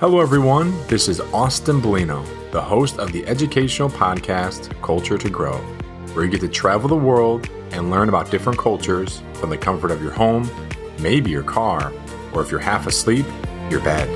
Hello, everyone. This is Austin Bellino, the host of the educational podcast Culture to Grow, where you get to travel the world and learn about different cultures from the comfort of your home, maybe your car, or if you're half asleep, your bed.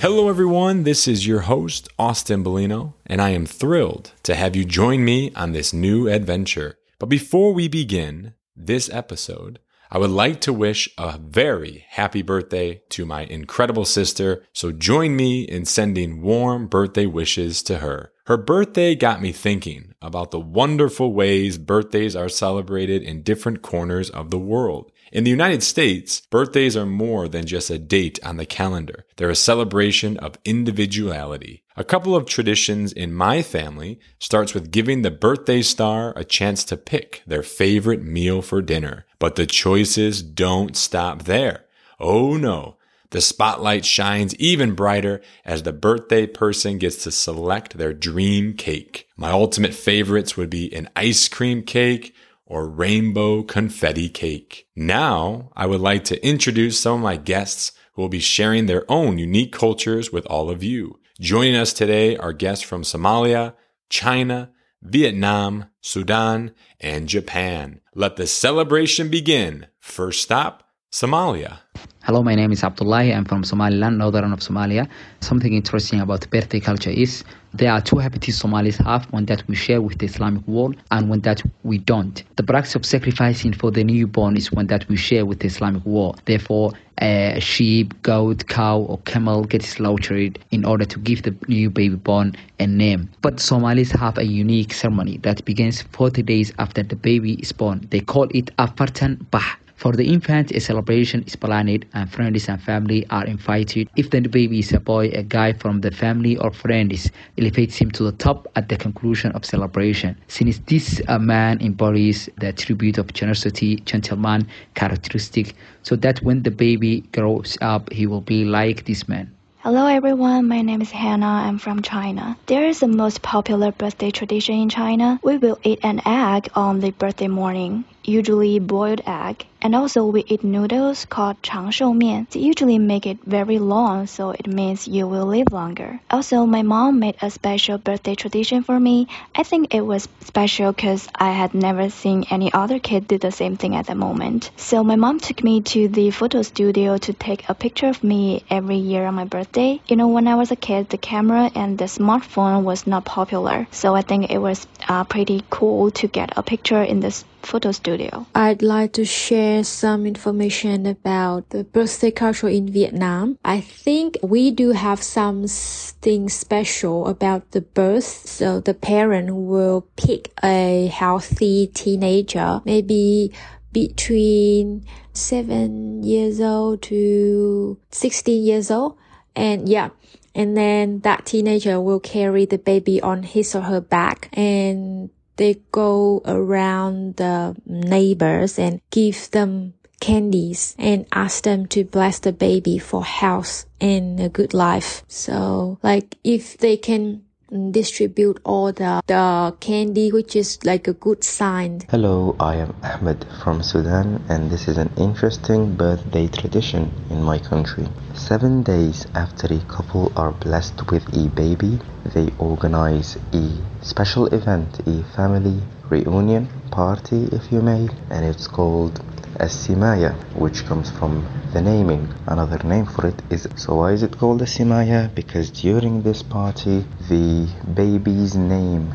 Hello, everyone. This is your host, Austin Bellino, and I am thrilled to have you join me on this new adventure. But before we begin this episode, I would like to wish a very happy birthday to my incredible sister, so join me in sending warm birthday wishes to her. Her birthday got me thinking about the wonderful ways birthdays are celebrated in different corners of the world. In the United States, birthdays are more than just a date on the calendar. They're a celebration of individuality. A couple of traditions in my family starts with giving the birthday star a chance to pick their favorite meal for dinner. But the choices don't stop there. Oh no. The spotlight shines even brighter as the birthday person gets to select their dream cake. My ultimate favorites would be an ice cream cake, or rainbow confetti cake. Now, I would like to introduce some of my guests who will be sharing their own unique cultures with all of you. Joining us today are guests from Somalia, China, Vietnam, Sudan, and Japan. Let the celebration begin. First stop, Somalia. Hello, my name is Abdullahi. I'm from Somaliland, northern of Somalia. Something interesting about birthday culture is there are two habits Somalis have, one that we share with the Islamic world and one that we don't. The practice of sacrificing for the newborn is one that we share with the Islamic world. Therefore, a sheep, goat, cow, or camel gets slaughtered in order to give the new baby born a name. But Somalis have a unique ceremony that begins 40 days after the baby is born. They call it Afartan Bah. For the infant, a celebration is planned and friends and family are invited. If the baby is a boy, a guy from the family or friends elevates him to the top at the conclusion of celebration. Since this man embodies the attribute of generosity, gentleman characteristic, so that when the baby grows up, he will be like this man. Hello everyone, my name is Hannah. I'm from China. There is the most popular birthday tradition in China. We will eat an egg on the birthday morning usually boiled egg. And also we eat noodles called changshou mian. They usually make it very long, so it means you will live longer. Also, my mom made a special birthday tradition for me. I think it was special because I had never seen any other kid do the same thing at the moment. So my mom took me to the photo studio to take a picture of me every year on my birthday. You know, when I was a kid, the camera and the smartphone was not popular. So I think it was uh, pretty cool to get a picture in this photo studio. I'd like to share some information about the birthday culture in Vietnam. I think we do have something special about the birth. So the parent will pick a healthy teenager, maybe between seven years old to 16 years old. And yeah, and then that teenager will carry the baby on his or her back and they go around the neighbors and give them candies and ask them to bless the baby for health and a good life. So like if they can distribute all the, the candy, which is like a good sign. Hello, I am Ahmed from Sudan, and this is an interesting birthday tradition in my country. Seven days after a couple are blessed with a baby, they organize a special event, a family reunion party, if you may, and it's called Simaya, which comes from the naming. Another name for it is so why is it called Simaya? Because during this party the baby's name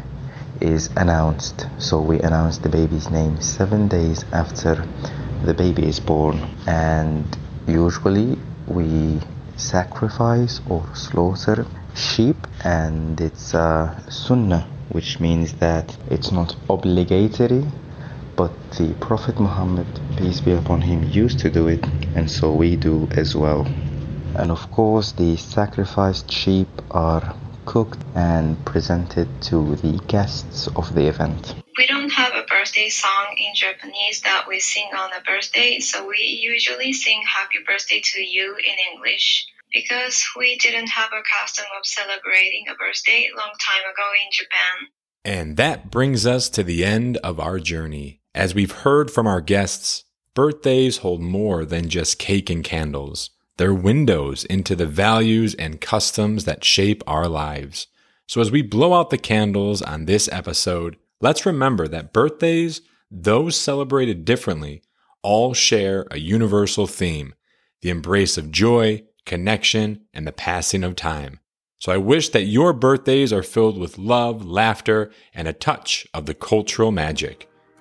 is announced. So we announce the baby's name seven days after the baby is born, and usually we sacrifice or slaughter sheep, and it's a sunnah, which means that it's not obligatory but the Prophet Muhammad, peace be upon him, used to do it, and so we do as well. And of course, the sacrificed sheep are cooked and presented to the guests of the event. We don't have a birthday song in Japanese that we sing on a birthday, so we usually sing happy birthday to you in English because we didn't have a custom of celebrating a birthday long time ago in Japan. And that brings us to the end of our journey. As we've heard from our guests, Birthdays hold more than just cake and candles. They're windows into the values and customs that shape our lives. So as we blow out the candles on this episode, let's remember that birthdays, though celebrated differently, all share a universal theme the embrace of joy, connection, and the passing of time. So I wish that your birthdays are filled with love, laughter, and a touch of the cultural magic.